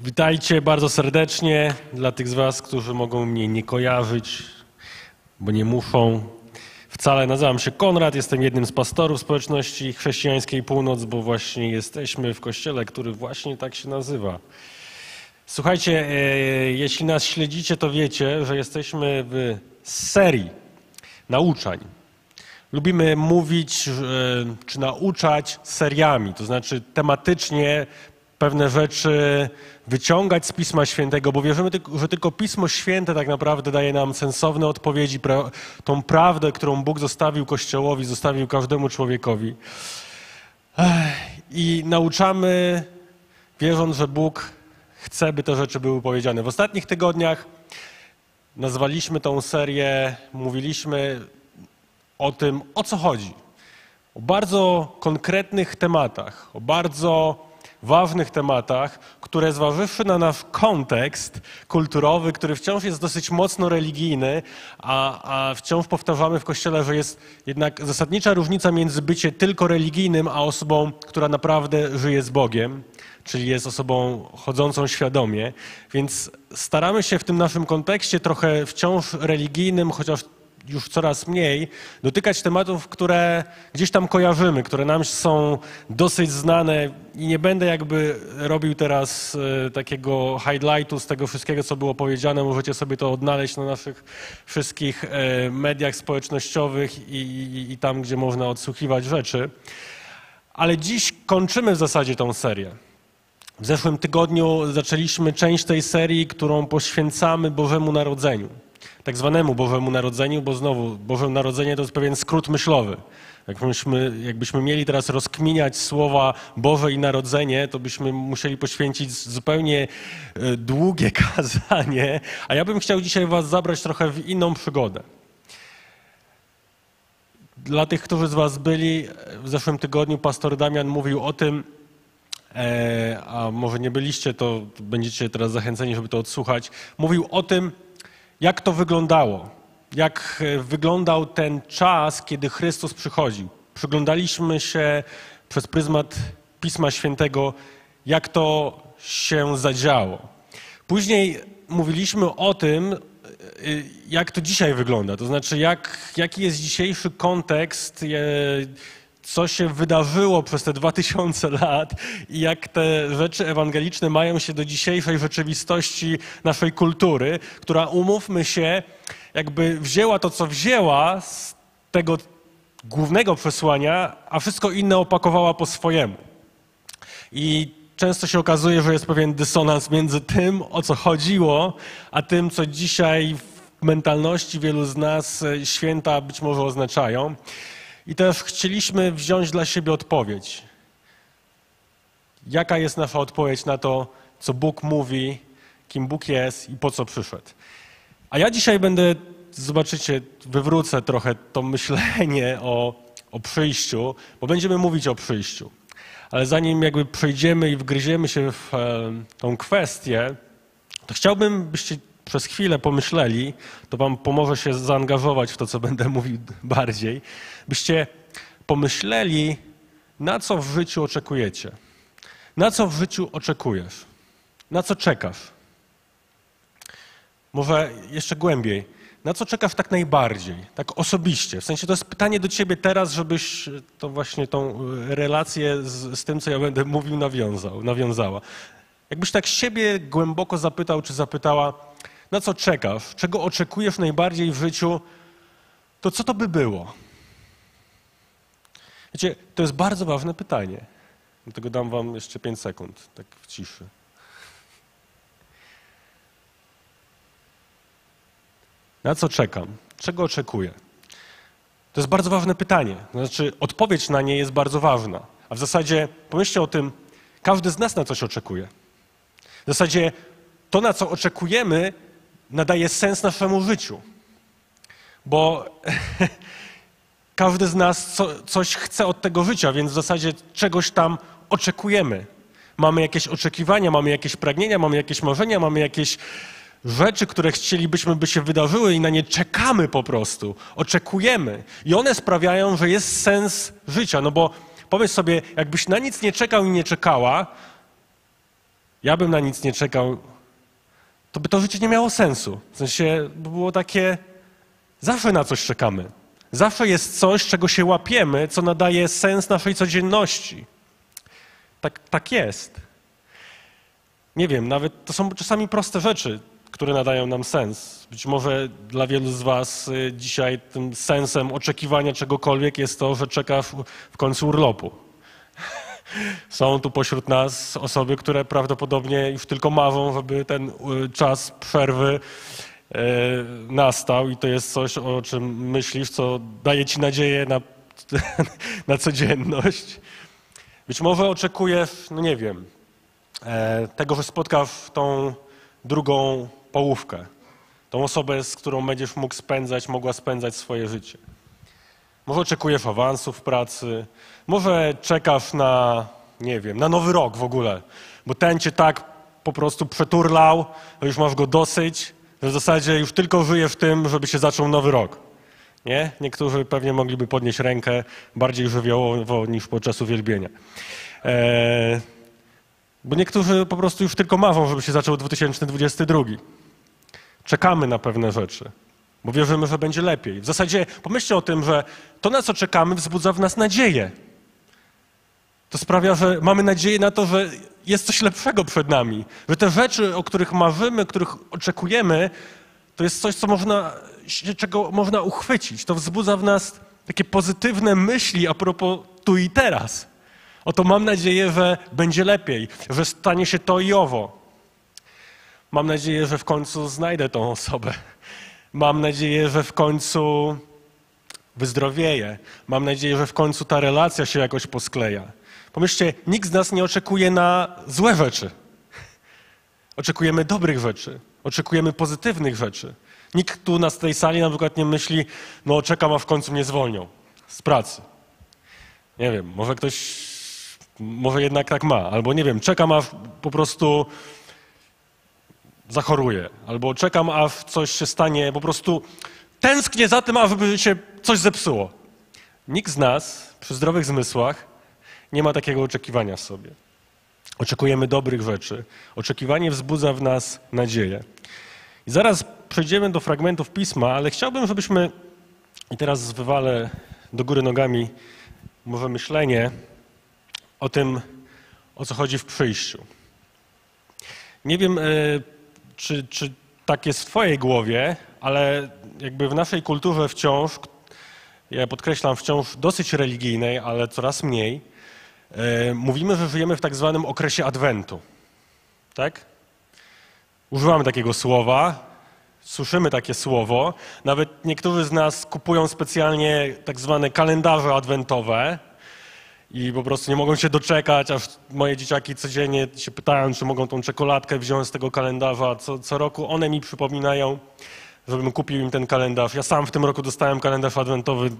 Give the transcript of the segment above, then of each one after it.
Witajcie bardzo serdecznie dla tych z Was, którzy mogą mnie nie kojarzyć, bo nie muszą. Wcale nazywam się Konrad, jestem jednym z pastorów społeczności chrześcijańskiej Północ, bo właśnie jesteśmy w kościele, który właśnie tak się nazywa. Słuchajcie, e, jeśli nas śledzicie, to wiecie, że jesteśmy w serii nauczań. Lubimy mówić e, czy nauczać seriami, to znaczy tematycznie pewne rzeczy wyciągać z Pisma Świętego, bo wierzymy, że tylko Pismo Święte tak naprawdę daje nam sensowne odpowiedzi, tą prawdę, którą Bóg zostawił Kościołowi, zostawił każdemu człowiekowi. I nauczamy, wierząc, że Bóg chce, by te rzeczy były powiedziane. W ostatnich tygodniach nazwaliśmy tą serię, mówiliśmy o tym, o co chodzi. O bardzo konkretnych tematach, o bardzo ważnych tematach, które zważywszy na nasz kontekst kulturowy, który wciąż jest dosyć mocno religijny, a, a wciąż powtarzamy w Kościele, że jest jednak zasadnicza różnica między byciem tylko religijnym, a osobą, która naprawdę żyje z Bogiem, czyli jest osobą chodzącą świadomie. Więc staramy się w tym naszym kontekście trochę wciąż religijnym, chociaż już coraz mniej, dotykać tematów, które gdzieś tam kojarzymy, które nam są dosyć znane i nie będę jakby robił teraz e, takiego highlightu z tego wszystkiego, co było powiedziane. Możecie sobie to odnaleźć na naszych wszystkich e, mediach społecznościowych i, i, i tam, gdzie można odsłuchiwać rzeczy. Ale dziś kończymy w zasadzie tą serię. W zeszłym tygodniu zaczęliśmy część tej serii, którą poświęcamy Bożemu Narodzeniu tak zwanemu Bożemu Narodzeniu, bo znowu Boże Narodzenie to jest pewien skrót myślowy. Jakbyśmy, jakbyśmy mieli teraz rozkminiać słowa Boże i Narodzenie, to byśmy musieli poświęcić zupełnie e, długie kazanie, a ja bym chciał dzisiaj was zabrać trochę w inną przygodę. Dla tych, którzy z was byli, w zeszłym tygodniu pastor Damian mówił o tym, e, a może nie byliście, to będziecie teraz zachęceni, żeby to odsłuchać. Mówił o tym, jak to wyglądało, jak e, wyglądał ten czas, kiedy Chrystus przychodził. Przyglądaliśmy się przez pryzmat Pisma Świętego, jak to się zadziało. Później mówiliśmy o tym, e, jak to dzisiaj wygląda, to znaczy jak, jaki jest dzisiejszy kontekst, e, co się wydarzyło przez te dwa tysiące lat i jak te rzeczy ewangeliczne mają się do dzisiejszej rzeczywistości naszej kultury, która, umówmy się, jakby wzięła to, co wzięła z tego głównego przesłania, a wszystko inne opakowała po swojemu. I często się okazuje, że jest pewien dysonans między tym, o co chodziło, a tym, co dzisiaj w mentalności wielu z nas e, święta być może oznaczają. I też chcieliśmy wziąć dla siebie odpowiedź. Jaka jest nasza odpowiedź na to, co Bóg mówi, kim Bóg jest i po co przyszedł? A ja dzisiaj będę, zobaczycie, wywrócę trochę to myślenie o, o przyjściu, bo będziemy mówić o przyjściu. Ale zanim jakby przejdziemy i wgryziemy się w e, tą kwestię, to chciałbym, byście przez chwilę pomyśleli, to Wam pomoże się zaangażować w to, co będę mówił bardziej, byście pomyśleli, na co w życiu oczekujecie. Na co w życiu oczekujesz? Na co czekasz? Może jeszcze głębiej. Na co czekasz tak najbardziej, tak osobiście? W sensie to jest pytanie do ciebie teraz, żebyś to właśnie tą relację z, z tym, co ja będę mówił, nawiązał, nawiązała. Jakbyś tak siebie głęboko zapytał, czy zapytała, na co czekasz, czego oczekujesz najbardziej w życiu, to co to by było? Wiecie, to jest bardzo ważne pytanie. Dlatego dam wam jeszcze 5 sekund, tak w ciszy. Na co czekam? Czego oczekuję? To jest bardzo ważne pytanie. Znaczy, odpowiedź na nie jest bardzo ważna. A w zasadzie pomyślcie o tym, każdy z nas na coś oczekuje. W zasadzie to, na co oczekujemy, nadaje sens naszemu życiu. Bo każdy z nas co, coś chce od tego życia, więc w zasadzie czegoś tam oczekujemy. Mamy jakieś oczekiwania, mamy jakieś pragnienia, mamy jakieś marzenia, mamy jakieś rzeczy, które chcielibyśmy, by się wydarzyły i na nie czekamy po prostu. Oczekujemy. I one sprawiają, że jest sens życia. No bo powiedz sobie, jakbyś na nic nie czekał i nie czekała, ja bym na nic nie czekał, to by to życie nie miało sensu. W sensie by było takie, zawsze na coś czekamy. Zawsze jest coś, czego się łapiemy, co nadaje sens naszej codzienności. Tak, tak jest. Nie wiem, nawet to są czasami proste rzeczy, które nadają nam sens. Być może dla wielu z Was y, dzisiaj tym sensem oczekiwania czegokolwiek jest to, że czeka w, w końcu urlopu. Są tu pośród nas osoby, które prawdopodobnie już tylko marzą, żeby ten y, czas przerwy y, nastał i to jest coś, o czym myślisz, co daje ci nadzieję na, na codzienność. Być może oczekujesz, no nie wiem, e, tego, że spotkasz tą drugą połówkę, tą osobę, z którą będziesz mógł spędzać, mogła spędzać swoje życie. Może oczekujesz awansu w pracy, może czekasz na, nie wiem, na nowy rok w ogóle, bo ten cię tak po prostu przeturlał, że już masz go dosyć, że w zasadzie już tylko żyjesz tym, żeby się zaczął nowy rok. Nie? Niektórzy pewnie mogliby podnieść rękę bardziej żywiołowo niż podczas uwielbienia. Eee, bo niektórzy po prostu już tylko marzą, żeby się zaczął 2022. Czekamy na pewne rzeczy, bo wierzymy, że będzie lepiej. W zasadzie pomyślcie o tym, że to, na co czekamy, wzbudza w nas nadzieję. To sprawia, że mamy nadzieję na to, że jest coś lepszego przed nami. Że te rzeczy, o których marzymy, których oczekujemy, to jest coś, co można, czego można uchwycić. To wzbudza w nas takie pozytywne myśli a propos tu i teraz. Oto mam nadzieję, że będzie lepiej, że stanie się to i owo. Mam nadzieję, że w końcu znajdę tą osobę. Mam nadzieję, że w końcu wyzdrowieję. Mam nadzieję, że w końcu ta relacja się jakoś poskleja. Pomyślcie, nikt z nas nie oczekuje na złe rzeczy. Oczekujemy dobrych rzeczy, oczekujemy pozytywnych rzeczy. Nikt tu na tej sali na przykład nie myśli, no czekam, a w końcu mnie zwolnią z pracy. Nie wiem, może ktoś, może jednak tak ma, albo nie wiem, czekam, a po prostu zachoruję, albo czekam, aż coś się stanie, po prostu tęsknię za tym, aby się coś zepsuło. Nikt z nas przy zdrowych zmysłach nie ma takiego oczekiwania w sobie. Oczekujemy dobrych rzeczy. Oczekiwanie wzbudza w nas nadzieję. I zaraz przejdziemy do fragmentów pisma, ale chciałbym, żebyśmy, i teraz wywalę do góry nogami może myślenie o tym, o co chodzi w przyjściu. Nie wiem, e, czy, czy tak jest w Twojej głowie, ale jakby w naszej kulturze wciąż, ja podkreślam, wciąż dosyć religijnej, ale coraz mniej, e, mówimy, że żyjemy w tak zwanym okresie Adwentu. Tak? Używamy takiego słowa, słyszymy takie słowo. Nawet niektórzy z nas kupują specjalnie tak zwane kalendarze adwentowe i po prostu nie mogą się doczekać, aż moje dzieciaki codziennie się pytają, czy mogą tą czekoladkę wziąć z tego kalendarza. Co, co roku one mi przypominają, żebym kupił im ten kalendarz. Ja sam w tym roku dostałem kalendarz adwentowy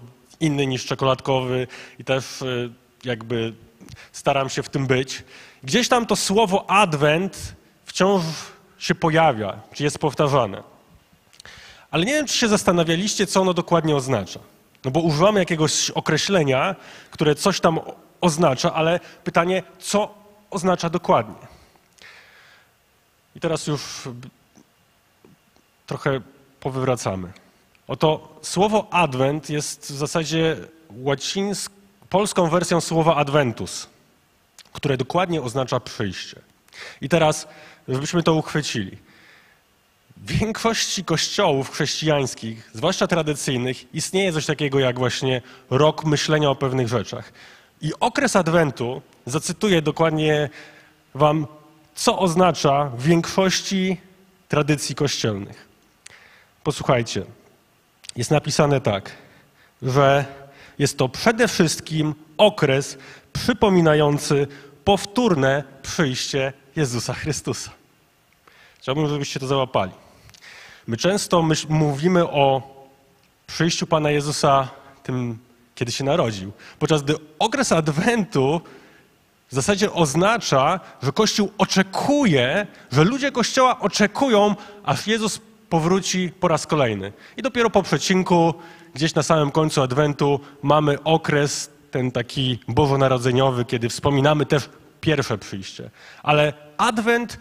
inny niż czekoladkowy i też y, jakby staram się w tym być. Gdzieś tam to słowo adwent wciąż się pojawia, czy jest powtarzane. Ale nie wiem, czy się zastanawialiście, co ono dokładnie oznacza. No bo używamy jakiegoś określenia, które coś tam oznacza, ale pytanie, co oznacza dokładnie? I teraz już trochę powywracamy. Oto słowo advent jest w zasadzie polską wersją słowa adventus, które dokładnie oznacza przyjście. I teraz, żebyśmy to uchwycili. W większości kościołów chrześcijańskich, zwłaszcza tradycyjnych, istnieje coś takiego jak właśnie rok myślenia o pewnych rzeczach. I okres Adwentu, zacytuję dokładnie Wam, co oznacza w większości tradycji kościelnych. Posłuchajcie, jest napisane tak, że jest to przede wszystkim okres przypominający powtórne przyjście Jezusa Chrystusa. Chciałbym, żebyście to załapali. My często myśl, mówimy o przyjściu Pana Jezusa tym, kiedy się narodził, podczas gdy okres Adwentu w zasadzie oznacza, że Kościół oczekuje, że ludzie Kościoła oczekują, aż Jezus powróci po raz kolejny. I dopiero po przecinku, gdzieś na samym końcu Adwentu, mamy okres ten taki bożonarodzeniowy, kiedy wspominamy też pierwsze przyjście. Ale Adwent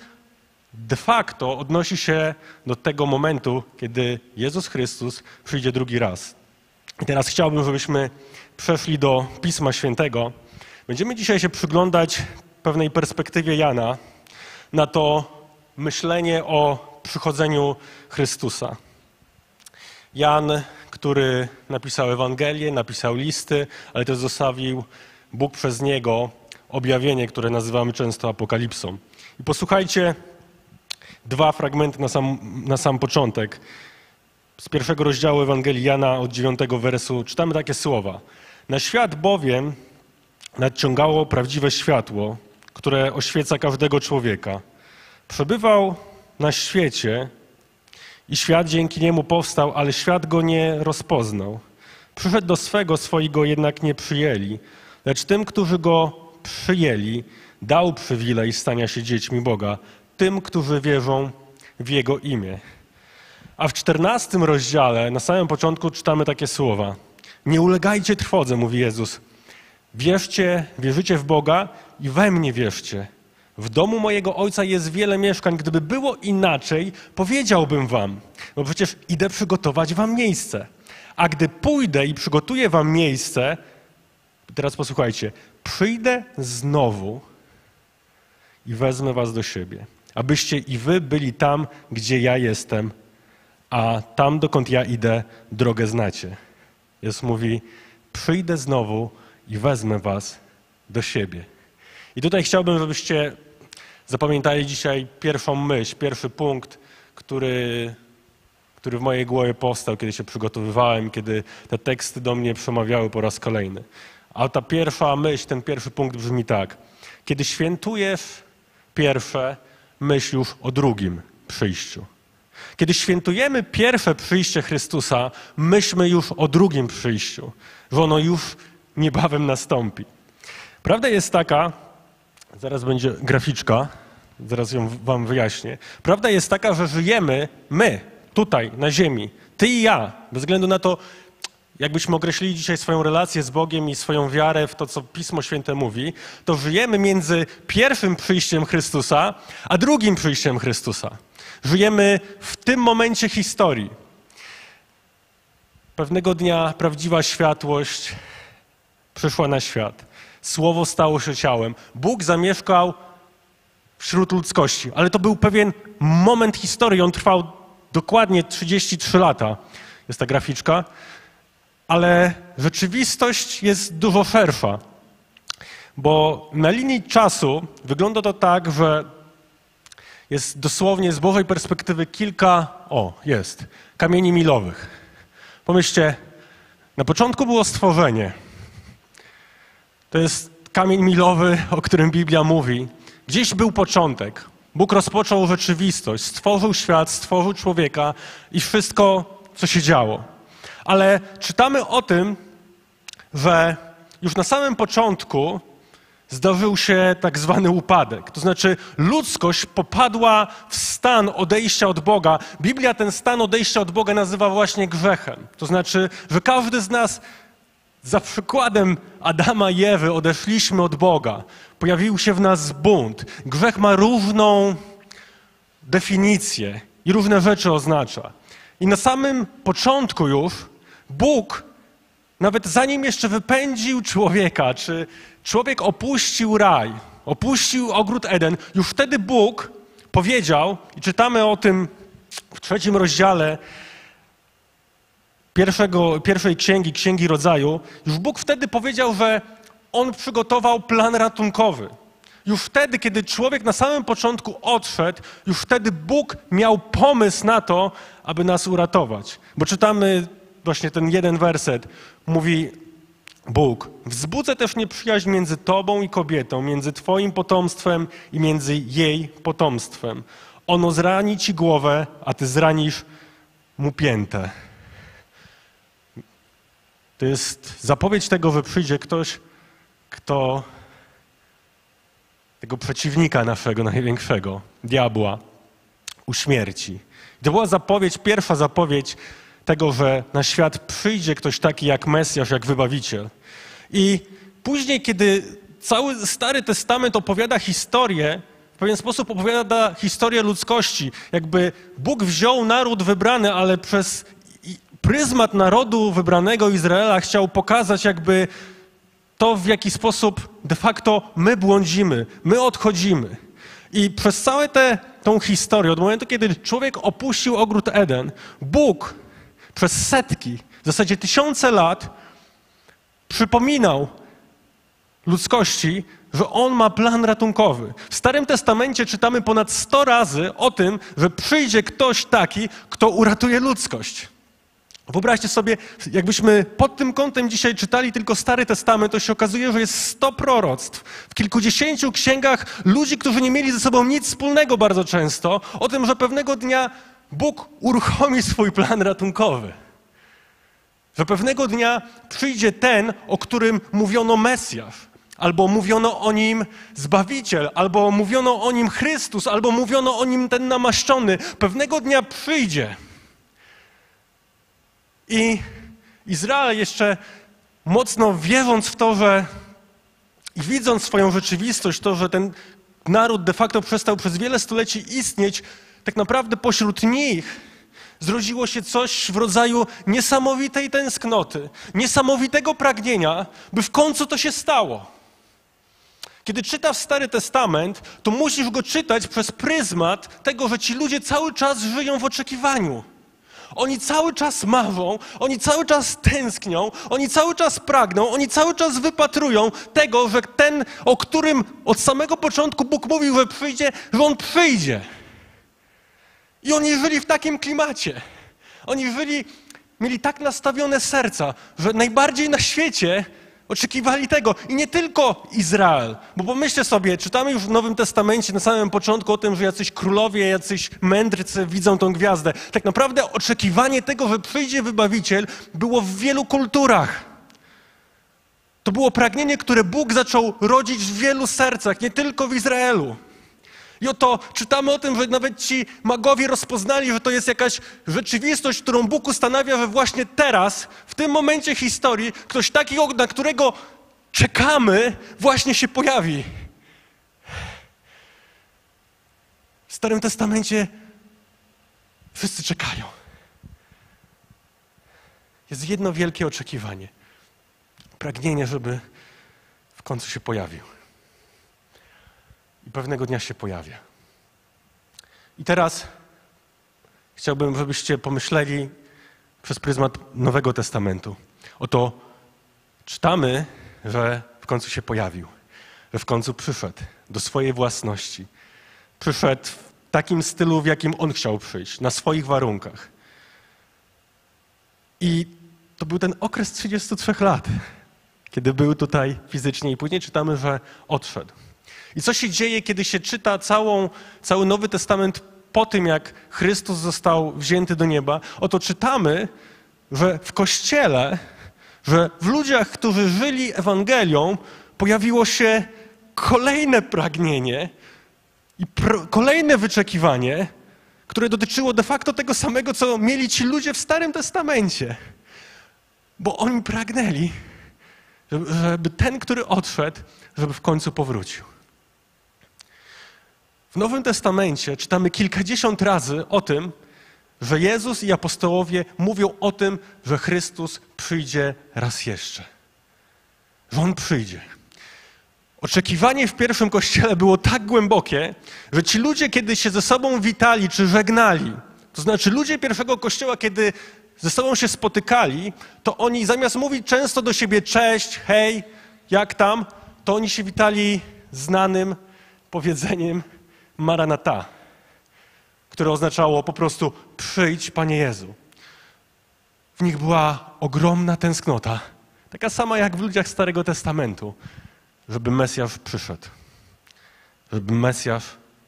de facto odnosi się do tego momentu, kiedy Jezus Chrystus przyjdzie drugi raz. Teraz chciałbym, żebyśmy przeszli do Pisma Świętego. Będziemy dzisiaj się przyglądać pewnej perspektywie Jana na to myślenie o przychodzeniu Chrystusa. Jan, który napisał Ewangelię, napisał listy, ale też zostawił Bóg przez niego objawienie, które nazywamy często apokalipsą. I posłuchajcie dwa fragmenty na sam, na sam początek. Z pierwszego rozdziału Ewangelii Jana od dziewiątego wersu czytamy takie słowa. Na świat bowiem nadciągało prawdziwe światło, które oświeca każdego człowieka. Przebywał na świecie i świat dzięki niemu powstał, ale świat go nie rozpoznał. Przyszedł do swego, swoi go jednak nie przyjęli, lecz tym, którzy go przyjęli, dał przywilej stania się dziećmi Boga, tym, którzy wierzą w Jego imię. A w czternastym rozdziale, na samym początku, czytamy takie słowa. Nie ulegajcie trwodze, mówi Jezus. Wierzcie, wierzycie w Boga i we mnie wierzcie. W domu mojego ojca jest wiele mieszkań. Gdyby było inaczej, powiedziałbym wam, bo przecież idę przygotować wam miejsce. A gdy pójdę i przygotuję wam miejsce, teraz posłuchajcie, przyjdę znowu i wezmę was do siebie, abyście i wy byli tam, gdzie ja jestem, a tam, dokąd ja idę, drogę znacie. Jezus mówi, przyjdę znowu i wezmę was do siebie. I tutaj chciałbym, żebyście zapamiętali dzisiaj pierwszą myśl, pierwszy punkt, który, który w mojej głowie powstał, kiedy się przygotowywałem, kiedy te teksty do mnie przemawiały po raz kolejny. A ta pierwsza myśl, ten pierwszy punkt brzmi tak. Kiedy świętujesz pierwsze, myśl już o drugim przyjściu. Kiedy świętujemy pierwsze przyjście Chrystusa, myślmy już o drugim przyjściu, że ono już niebawem nastąpi. Prawda jest taka, zaraz będzie graficzka, zaraz ją wam wyjaśnię. Prawda jest taka, że żyjemy my, tutaj, na ziemi, ty i ja, bez względu na to, jakbyśmy określili dzisiaj swoją relację z Bogiem i swoją wiarę w to, co Pismo Święte mówi, to żyjemy między pierwszym przyjściem Chrystusa, a drugim przyjściem Chrystusa. Żyjemy w tym momencie historii. Pewnego dnia prawdziwa światłość przyszła na świat. Słowo stało się ciałem. Bóg zamieszkał wśród ludzkości, ale to był pewien moment historii. On trwał dokładnie 33 lata. Jest ta graficzka. Ale rzeczywistość jest dużo szersza. Bo na linii czasu wygląda to tak, że jest dosłownie z Bożej perspektywy kilka, o, jest, kamieni milowych. Pomyślcie, na początku było stworzenie. To jest kamień milowy, o którym Biblia mówi. Gdzieś był początek. Bóg rozpoczął rzeczywistość, stworzył świat, stworzył człowieka i wszystko, co się działo. Ale czytamy o tym, że już na samym początku zdarzył się tak zwany upadek. To znaczy ludzkość popadła w stan odejścia od Boga. Biblia ten stan odejścia od Boga nazywa właśnie grzechem. To znaczy, że każdy z nas za przykładem Adama i Ewy odeszliśmy od Boga. Pojawił się w nas bunt. Grzech ma różną definicję i różne rzeczy oznacza. I na samym początku już Bóg, nawet zanim jeszcze wypędził człowieka, czy człowiek opuścił raj, opuścił ogród Eden, już wtedy Bóg powiedział, i czytamy o tym w trzecim rozdziale pierwszego, pierwszej księgi, Księgi Rodzaju, już Bóg wtedy powiedział, że On przygotował plan ratunkowy. Już wtedy, kiedy człowiek na samym początku odszedł, już wtedy Bóg miał pomysł na to, aby nas uratować. Bo czytamy właśnie ten jeden werset, mówi Bóg, wzbudzę też nieprzyjaźń między tobą i kobietą, między twoim potomstwem i między jej potomstwem. Ono zrani ci głowę, a ty zranisz mu piętę. To jest zapowiedź tego, że przyjdzie ktoś, kto tego przeciwnika naszego największego, diabła, uśmierci. To była zapowiedź, pierwsza zapowiedź tego, że na świat przyjdzie ktoś taki jak Mesjasz, jak Wybawiciel. I później, kiedy cały Stary Testament opowiada historię, w pewien sposób opowiada historię ludzkości. Jakby Bóg wziął naród wybrany, ale przez pryzmat narodu wybranego Izraela chciał pokazać jakby to, w jaki sposób de facto my błądzimy, my odchodzimy. I przez całą tę historię, od momentu, kiedy człowiek opuścił ogród Eden, Bóg przez setki, w zasadzie tysiące lat przypominał ludzkości, że On ma plan ratunkowy. W Starym Testamencie czytamy ponad 100 razy o tym, że przyjdzie ktoś taki, kto uratuje ludzkość. Wyobraźcie sobie, jakbyśmy pod tym kątem dzisiaj czytali tylko Stary Testament, to się okazuje, że jest sto proroctw w kilkudziesięciu księgach ludzi, którzy nie mieli ze sobą nic wspólnego bardzo często, o tym, że pewnego dnia Bóg uruchomi swój plan ratunkowy. Że pewnego dnia przyjdzie ten, o którym mówiono Mesjasz, albo mówiono o nim Zbawiciel, albo mówiono o nim Chrystus, albo mówiono o nim ten namaszczony. Pewnego dnia przyjdzie. I Izrael jeszcze mocno wierząc w to, że i widząc swoją rzeczywistość, to, że ten naród de facto przestał przez wiele stuleci istnieć, tak naprawdę pośród nich zrodziło się coś w rodzaju niesamowitej tęsknoty, niesamowitego pragnienia, by w końcu to się stało. Kiedy czytasz Stary Testament, to musisz go czytać przez pryzmat tego, że ci ludzie cały czas żyją w oczekiwaniu. Oni cały czas marzą, oni cały czas tęsknią, oni cały czas pragną, oni cały czas wypatrują tego, że ten, o którym od samego początku Bóg mówił, że przyjdzie, że on przyjdzie. I oni żyli w takim klimacie. Oni żyli, mieli tak nastawione serca, że najbardziej na świecie Oczekiwali tego. I nie tylko Izrael. Bo pomyślcie sobie, czytamy już w Nowym Testamencie na samym początku o tym, że jacyś królowie, jacyś mędrcy widzą tą gwiazdę. Tak naprawdę oczekiwanie tego, że przyjdzie wybawiciel, było w wielu kulturach. To było pragnienie, które Bóg zaczął rodzić w wielu sercach, nie tylko w Izraelu. I oto czytamy o tym, że nawet ci magowie rozpoznali, że to jest jakaś rzeczywistość, którą Bóg ustanawia, że właśnie teraz, w tym momencie historii, ktoś taki, na którego czekamy, właśnie się pojawi. W Starym Testamencie wszyscy czekają. Jest jedno wielkie oczekiwanie. Pragnienie, żeby w końcu się pojawił i pewnego dnia się pojawia. I teraz chciałbym, żebyście pomyśleli przez pryzmat Nowego Testamentu. Oto czytamy, że w końcu się pojawił, że w końcu przyszedł do swojej własności. Przyszedł w takim stylu, w jakim on chciał przyjść, na swoich warunkach. I to był ten okres 33 lat, kiedy był tutaj fizycznie, i później czytamy, że odszedł. I co się dzieje, kiedy się czyta całą, cały Nowy Testament po tym, jak Chrystus został wzięty do nieba? Oto czytamy, że w Kościele, że w ludziach, którzy żyli Ewangelią, pojawiło się kolejne pragnienie i kolejne wyczekiwanie, które dotyczyło de facto tego samego, co mieli ci ludzie w Starym Testamencie. Bo oni pragnęli, żeby, żeby ten, który odszedł, żeby w końcu powrócił. W Nowym Testamencie czytamy kilkadziesiąt razy o tym, że Jezus i apostołowie mówią o tym, że Chrystus przyjdzie raz jeszcze. Że On przyjdzie. Oczekiwanie w pierwszym kościele było tak głębokie, że ci ludzie, kiedy się ze sobą witali czy żegnali, to znaczy ludzie pierwszego kościoła, kiedy ze sobą się spotykali, to oni zamiast mówić często do siebie cześć, hej, jak tam, to oni się witali znanym powiedzeniem Maranata, które oznaczało po prostu przyjdź, Panie Jezu. W nich była ogromna tęsknota, taka sama jak w ludziach Starego Testamentu, żeby Mesjasz przyszedł. Żeby Mesjasz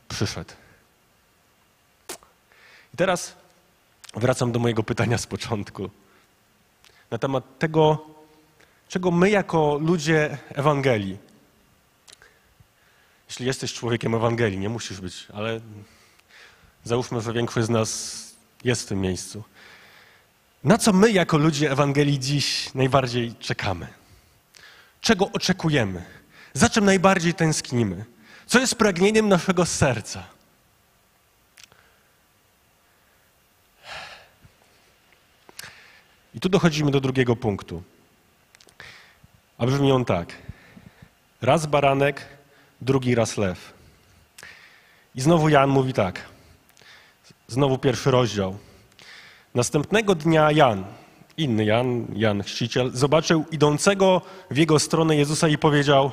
przyszedł. I teraz wracam do mojego pytania z początku. Na temat tego, czego my jako ludzie Ewangelii jeśli jesteś człowiekiem Ewangelii, nie musisz być, ale załóżmy, że większość z nas jest w tym miejscu. Na co my jako ludzie Ewangelii dziś najbardziej czekamy? Czego oczekujemy? Za czym najbardziej tęsknimy? Co jest pragnieniem naszego serca? I tu dochodzimy do drugiego punktu. A brzmi on tak. Raz baranek, drugi raz lew. I znowu Jan mówi tak. Znowu pierwszy rozdział. Następnego dnia Jan, inny Jan, Jan Chrzciciel, zobaczył idącego w jego stronę Jezusa i powiedział: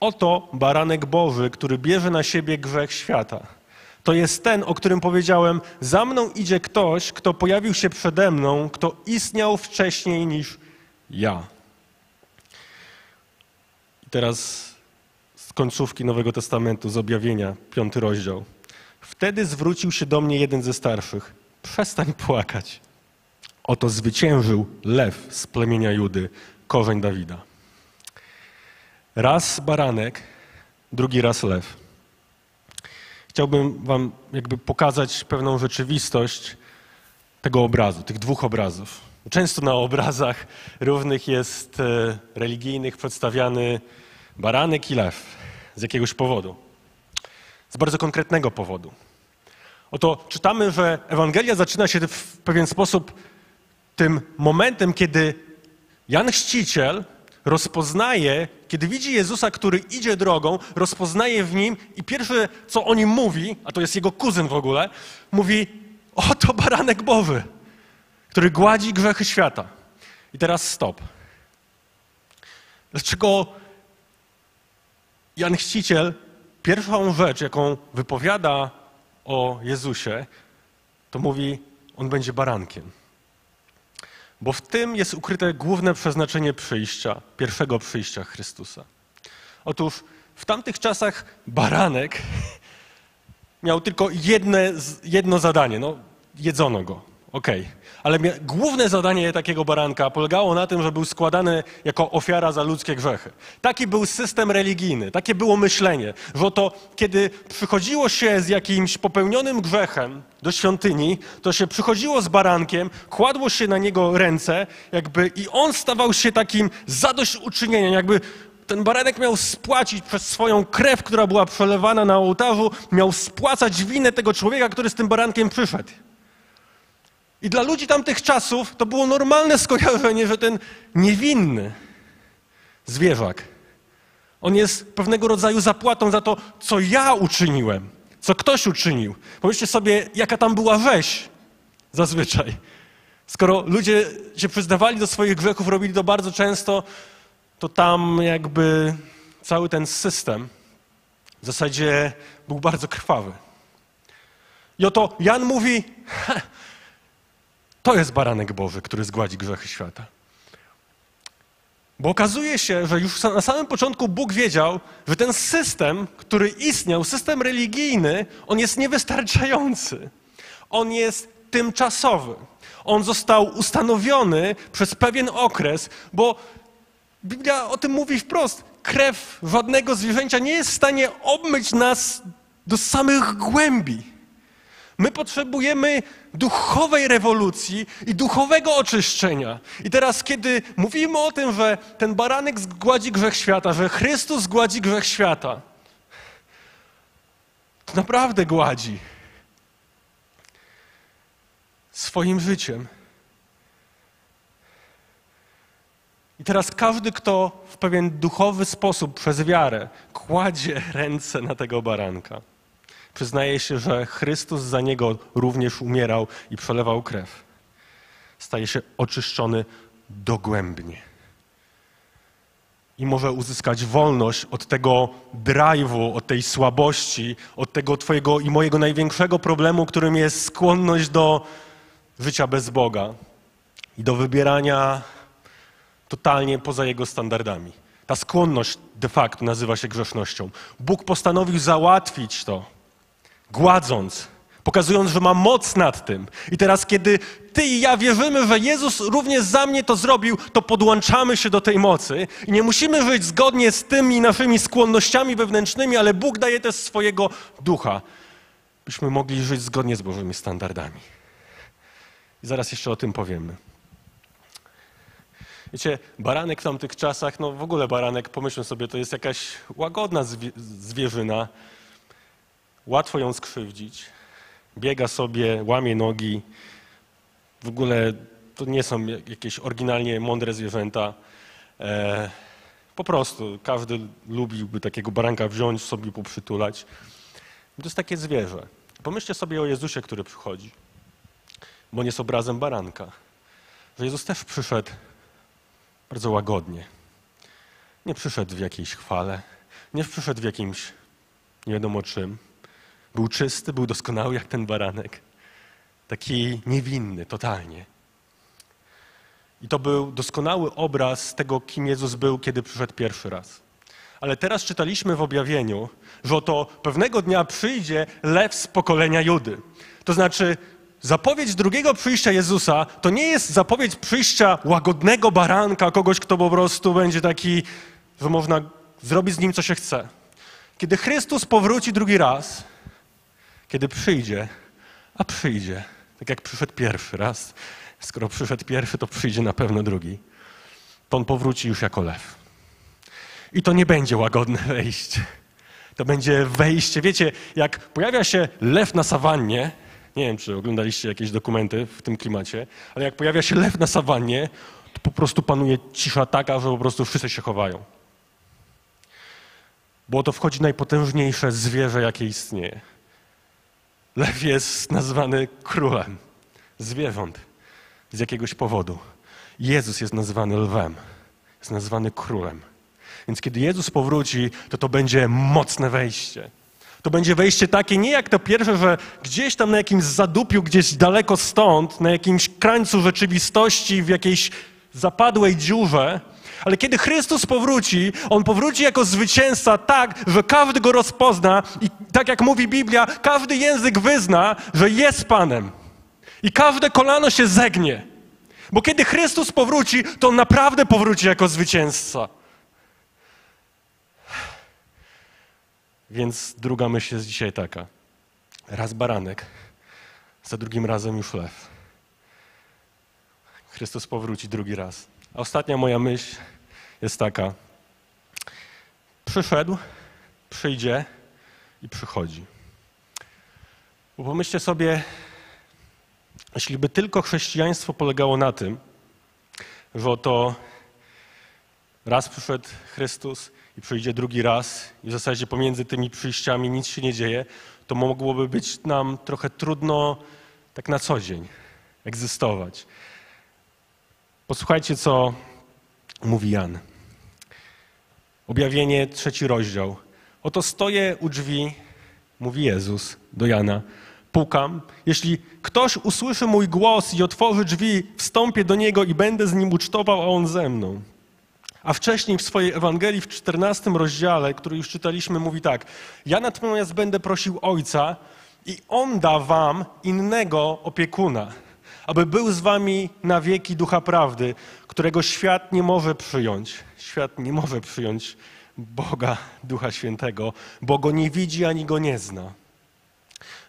Oto baranek Boży, który bierze na siebie grzech świata. To jest ten, o którym powiedziałem: Za mną idzie ktoś, kto pojawił się przede mną, kto istniał wcześniej niż ja. I teraz końcówki Nowego Testamentu, z objawienia, piąty rozdział. Wtedy zwrócił się do mnie jeden ze starszych. Przestań płakać. Oto zwyciężył lew z plemienia Judy, korzeń Dawida. Raz baranek, drugi raz lew. Chciałbym Wam jakby pokazać pewną rzeczywistość tego obrazu, tych dwóch obrazów. Często na obrazach równych jest e, religijnych przedstawiany baranek i lew z jakiegoś powodu. Z bardzo konkretnego powodu. Oto czytamy, że Ewangelia zaczyna się w pewien sposób tym momentem, kiedy Jan Chrzciciel rozpoznaje, kiedy widzi Jezusa, który idzie drogą, rozpoznaje w nim i pierwsze, co o nim mówi, a to jest jego kuzyn w ogóle, mówi, oto baranek Boży, który gładzi grzechy świata. I teraz stop. Dlaczego Jan Chrzciciel pierwszą rzecz, jaką wypowiada o Jezusie, to mówi, on będzie barankiem. Bo w tym jest ukryte główne przeznaczenie przyjścia, pierwszego przyjścia Chrystusa. Otóż w tamtych czasach baranek miał tylko jedne, jedno zadanie. No, jedzono go. Okej. Okay. Ale główne zadanie takiego baranka polegało na tym, że był składany jako ofiara za ludzkie grzechy. Taki był system religijny, takie było myślenie, że to kiedy przychodziło się z jakimś popełnionym grzechem do świątyni, to się przychodziło z barankiem, kładło się na niego ręce, jakby i on stawał się takim zadośćuczynieniem, jakby ten baranek miał spłacić przez swoją krew, która była przelewana na ołtarzu, miał spłacać winę tego człowieka, który z tym barankiem przyszedł. I dla ludzi tamtych czasów to było normalne skojarzenie, że ten niewinny zwierzak, on jest pewnego rodzaju zapłatą za to, co ja uczyniłem, co ktoś uczynił. Pomyślcie sobie, jaka tam była weź zazwyczaj. Skoro ludzie się przyznawali do swoich grzechów, robili to bardzo często, to tam jakby cały ten system w zasadzie był bardzo krwawy. I oto Jan mówi, to jest baranek Boży, który zgładzi grzechy świata. Bo okazuje się, że już na samym początku Bóg wiedział, że ten system, który istniał, system religijny, on jest niewystarczający. On jest tymczasowy. On został ustanowiony przez pewien okres, bo Biblia o tym mówi wprost. Krew żadnego zwierzęcia nie jest w stanie obmyć nas do samych głębi. My potrzebujemy duchowej rewolucji i duchowego oczyszczenia. I teraz, kiedy mówimy o tym, że ten baranek zgładzi grzech świata, że Chrystus zgładzi grzech świata, to naprawdę gładzi swoim życiem. I teraz każdy, kto w pewien duchowy sposób przez wiarę kładzie ręce na tego baranka, przyznaje się, że Chrystus za niego również umierał i przelewał krew. Staje się oczyszczony dogłębnie. I może uzyskać wolność od tego drive'u, od tej słabości, od tego Twojego i mojego największego problemu, którym jest skłonność do życia bez Boga i do wybierania totalnie poza Jego standardami. Ta skłonność de facto nazywa się grzesznością. Bóg postanowił załatwić to gładząc, pokazując, że ma moc nad tym. I teraz, kiedy ty i ja wierzymy, że Jezus również za mnie to zrobił, to podłączamy się do tej mocy i nie musimy żyć zgodnie z tymi naszymi skłonnościami wewnętrznymi, ale Bóg daje też swojego ducha, byśmy mogli żyć zgodnie z Bożymi standardami. I zaraz jeszcze o tym powiemy. Wiecie, baranek w tamtych czasach, no w ogóle baranek, pomyślmy sobie, to jest jakaś łagodna zwie zwierzyna. Łatwo ją skrzywdzić. Biega sobie, łamie nogi. W ogóle to nie są jakieś oryginalnie mądre zwierzęta. E, po prostu każdy lubiłby takiego baranka wziąć, sobie poprzytulać. To jest takie zwierzę. Pomyślcie sobie o Jezusie, który przychodzi, bo on jest obrazem baranka. Że Jezus też przyszedł bardzo łagodnie. Nie przyszedł w jakiejś chwale, nie przyszedł w jakimś nie wiadomo czym. Był czysty, był doskonały jak ten baranek. Taki niewinny, totalnie. I to był doskonały obraz tego, kim Jezus był, kiedy przyszedł pierwszy raz. Ale teraz czytaliśmy w objawieniu, że oto pewnego dnia przyjdzie lew z pokolenia Judy. To znaczy, zapowiedź drugiego przyjścia Jezusa to nie jest zapowiedź przyjścia łagodnego baranka, kogoś, kto po prostu będzie taki, że można zrobić z nim, co się chce. Kiedy Chrystus powróci drugi raz, kiedy przyjdzie, a przyjdzie, tak jak przyszedł pierwszy raz, skoro przyszedł pierwszy, to przyjdzie na pewno drugi, to on powróci już jako lew. I to nie będzie łagodne wejście. To będzie wejście. Wiecie, jak pojawia się lew na sawannie, nie wiem, czy oglądaliście jakieś dokumenty w tym klimacie, ale jak pojawia się lew na sawannie, to po prostu panuje cisza taka, że po prostu wszyscy się chowają. Bo to wchodzi najpotężniejsze zwierzę, jakie istnieje. Lew jest nazwany królem zwierząt z jakiegoś powodu. Jezus jest nazwany lwem, jest nazwany królem. Więc kiedy Jezus powróci, to to będzie mocne wejście. To będzie wejście takie nie jak to pierwsze, że gdzieś tam na jakimś zadupiu, gdzieś daleko stąd, na jakimś krańcu rzeczywistości, w jakiejś zapadłej dziurze, ale kiedy Chrystus powróci, On powróci jako zwycięzca tak, że każdy Go rozpozna i tak jak mówi Biblia, każdy język wyzna, że jest Panem. I każde kolano się zegnie. Bo kiedy Chrystus powróci, to On naprawdę powróci jako zwycięzca. Więc druga myśl jest dzisiaj taka. Raz baranek, za drugim razem już lew. Chrystus powróci drugi raz. Ostatnia moja myśl jest taka. Przyszedł, przyjdzie i przychodzi. Bo pomyślcie sobie, jeśli by tylko chrześcijaństwo polegało na tym, że oto raz przyszedł Chrystus i przyjdzie drugi raz i w zasadzie pomiędzy tymi przyjściami nic się nie dzieje, to mogłoby być nam trochę trudno tak na co dzień egzystować. Posłuchajcie, co mówi Jan. Objawienie, trzeci rozdział. Oto stoję u drzwi, mówi Jezus do Jana. Pukam. Jeśli ktoś usłyszy mój głos i otworzy drzwi, wstąpię do niego i będę z nim ucztował, a on ze mną. A wcześniej w swojej Ewangelii w 14 rozdziale, który już czytaliśmy, mówi tak: Ja natomiast będę prosił Ojca i On da wam innego opiekuna, aby był z wami na wieki ducha prawdy, którego świat nie może przyjąć. Świat nie może przyjąć Boga, Ducha Świętego, bo go nie widzi ani go nie zna.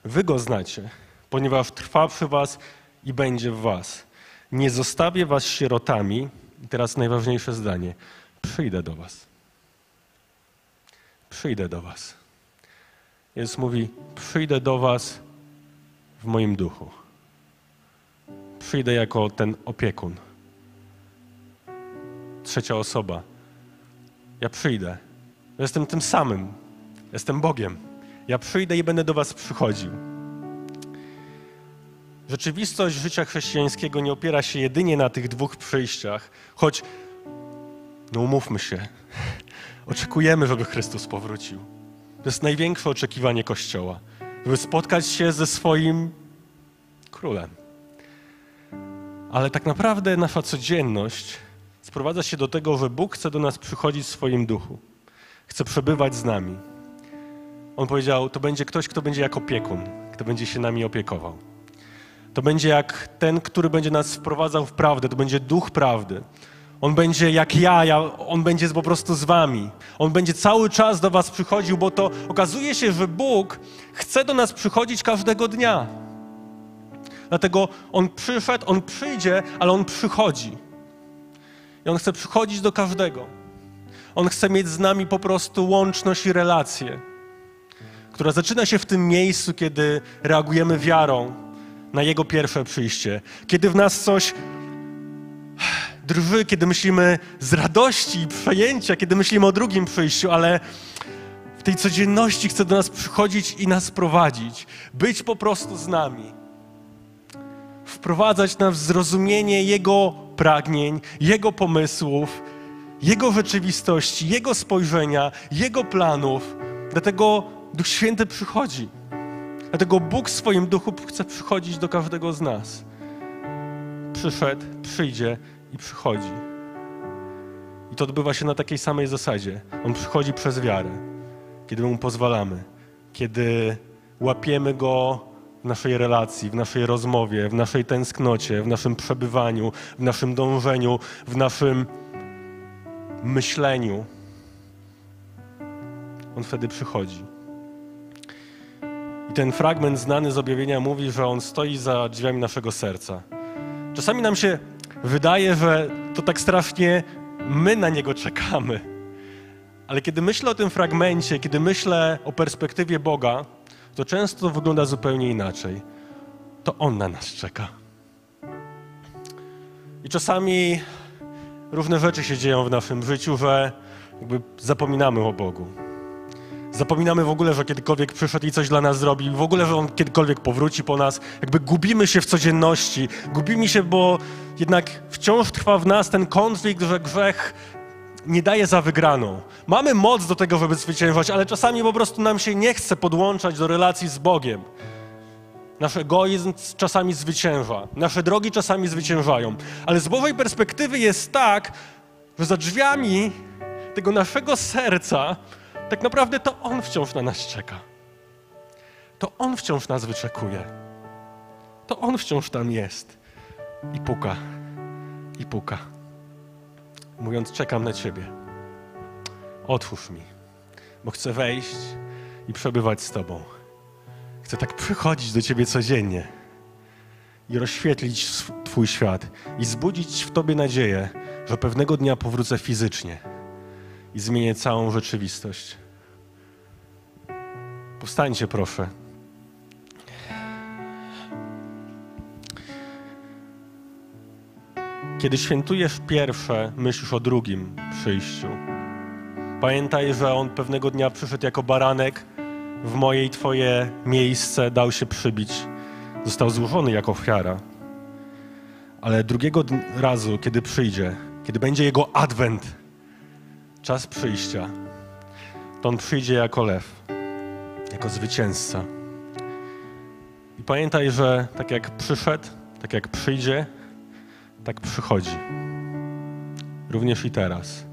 Wy go znacie, ponieważ trwa przy was i będzie w was. Nie zostawię was sierotami. I teraz najważniejsze zdanie. Przyjdę do was. Przyjdę do was. Jezus mówi, przyjdę do was w moim duchu. Przyjdę jako ten opiekun. Trzecia osoba. Ja przyjdę. Jestem tym samym. Jestem Bogiem. Ja przyjdę i będę do Was przychodził. Rzeczywistość życia chrześcijańskiego nie opiera się jedynie na tych dwóch przyjściach, choć, no umówmy się, oczekujemy, żeby Chrystus powrócił. To jest największe oczekiwanie Kościoła, żeby spotkać się ze swoim królem. Ale tak naprawdę nasza codzienność sprowadza się do tego, że Bóg chce do nas przychodzić w swoim duchu. Chce przebywać z nami. On powiedział, to będzie ktoś, kto będzie jak opiekun, kto będzie się nami opiekował. To będzie jak ten, który będzie nas wprowadzał w prawdę, to będzie duch prawdy. On będzie jak ja, ja, on będzie po prostu z wami. On będzie cały czas do was przychodził, bo to okazuje się, że Bóg chce do nas przychodzić każdego dnia. Dlatego On przyszedł, On przyjdzie, ale On przychodzi. I On chce przychodzić do każdego. On chce mieć z nami po prostu łączność i relację, która zaczyna się w tym miejscu, kiedy reagujemy wiarą na Jego pierwsze przyjście. Kiedy w nas coś drży, kiedy myślimy z radości i przejęcia, kiedy myślimy o drugim przyjściu, ale w tej codzienności chce do nas przychodzić i nas prowadzić, być po prostu z nami, wprowadzać nas w zrozumienie Jego pragnień, Jego pomysłów, Jego rzeczywistości, Jego spojrzenia, Jego planów. Dlatego Duch Święty przychodzi. Dlatego Bóg w swoim duchu chce przychodzić do każdego z nas. Przyszedł, przyjdzie i przychodzi. I to odbywa się na takiej samej zasadzie. On przychodzi przez wiarę, kiedy mu pozwalamy, kiedy łapiemy go w naszej relacji, w naszej rozmowie, w naszej tęsknocie, w naszym przebywaniu, w naszym dążeniu, w naszym myśleniu. On wtedy przychodzi. I ten fragment znany z objawienia mówi, że on stoi za drzwiami naszego serca. Czasami nam się wydaje, że to tak strasznie my na niego czekamy. Ale kiedy myślę o tym fragmencie, kiedy myślę o perspektywie Boga, to często wygląda zupełnie inaczej. To On na nas czeka. I czasami różne rzeczy się dzieją w naszym życiu, że jakby zapominamy o Bogu. Zapominamy w ogóle, że kiedykolwiek przyszedł i coś dla nas zrobił, w ogóle, że On kiedykolwiek powróci po nas. Jakby gubimy się w codzienności. Gubimy się, bo jednak wciąż trwa w nas ten konflikt, że grzech nie daje za wygraną. Mamy moc do tego, żeby zwyciężać, ale czasami po prostu nam się nie chce podłączać do relacji z Bogiem. Nasz egoizm czasami zwycięża, nasze drogi czasami zwyciężają, ale z Bożej perspektywy jest tak, że za drzwiami tego naszego serca tak naprawdę to On wciąż na nas czeka. To On wciąż nas wyczekuje. To On wciąż tam jest i puka, i puka, mówiąc: Czekam na Ciebie. Otwórz mi, bo chcę wejść i przebywać z Tobą. Chcę tak przychodzić do Ciebie codziennie i rozświetlić Twój świat i zbudzić w Tobie nadzieję, że pewnego dnia powrócę fizycznie i zmienię całą rzeczywistość. Powstańcie, proszę. Kiedy świętujesz pierwsze, myślisz o drugim przyjściu. Pamiętaj, że On pewnego dnia przyszedł jako baranek w moje i Twoje miejsce, dał się przybić. Został złożony jako ofiara. Ale drugiego razu, kiedy przyjdzie, kiedy będzie Jego adwent, czas przyjścia, to On przyjdzie jako lew, jako zwycięzca. I pamiętaj, że tak jak przyszedł, tak jak przyjdzie, tak przychodzi. Również i teraz.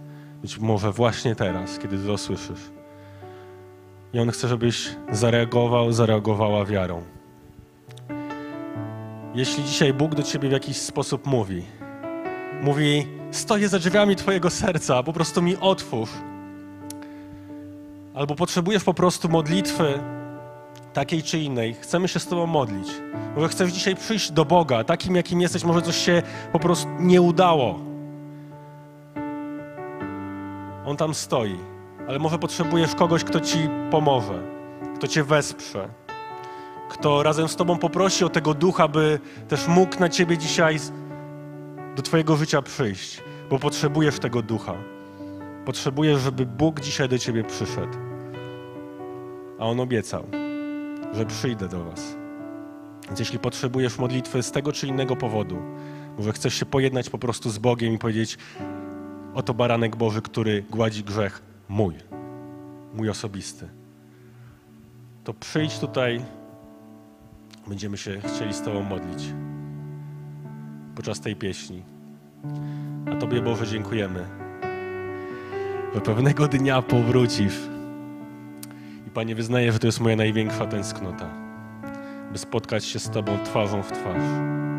Być może właśnie teraz, kiedy to słyszysz. I On chce, żebyś zareagował, zareagowała wiarą. Jeśli dzisiaj Bóg do ciebie w jakiś sposób mówi, mówi, stoję za drzwiami Twojego serca, po prostu mi otwórz. Albo potrzebujesz po prostu modlitwy takiej czy innej. Chcemy się z Tobą modlić. Może chcesz dzisiaj przyjść do Boga, takim jakim jesteś, może coś się po prostu nie udało. On tam stoi, ale może potrzebujesz kogoś, kto Ci pomoże, kto Cię wesprze, kto razem z Tobą poprosi o tego ducha, by też mógł na Ciebie dzisiaj do Twojego życia przyjść, bo potrzebujesz tego ducha. Potrzebujesz, żeby Bóg dzisiaj do Ciebie przyszedł. A On obiecał, że przyjdę do Was. Więc jeśli potrzebujesz modlitwy z tego czy innego powodu, może chcesz się pojednać po prostu z Bogiem i powiedzieć: Oto baranek Boży, który gładzi grzech mój, mój osobisty. To przyjdź tutaj, będziemy się chcieli z Tobą modlić podczas tej pieśni. A Tobie, Boże, dziękujemy, że pewnego dnia powrócisz. I Panie, wyznaję, że to jest moja największa tęsknota, by spotkać się z Tobą twarzą w twarz.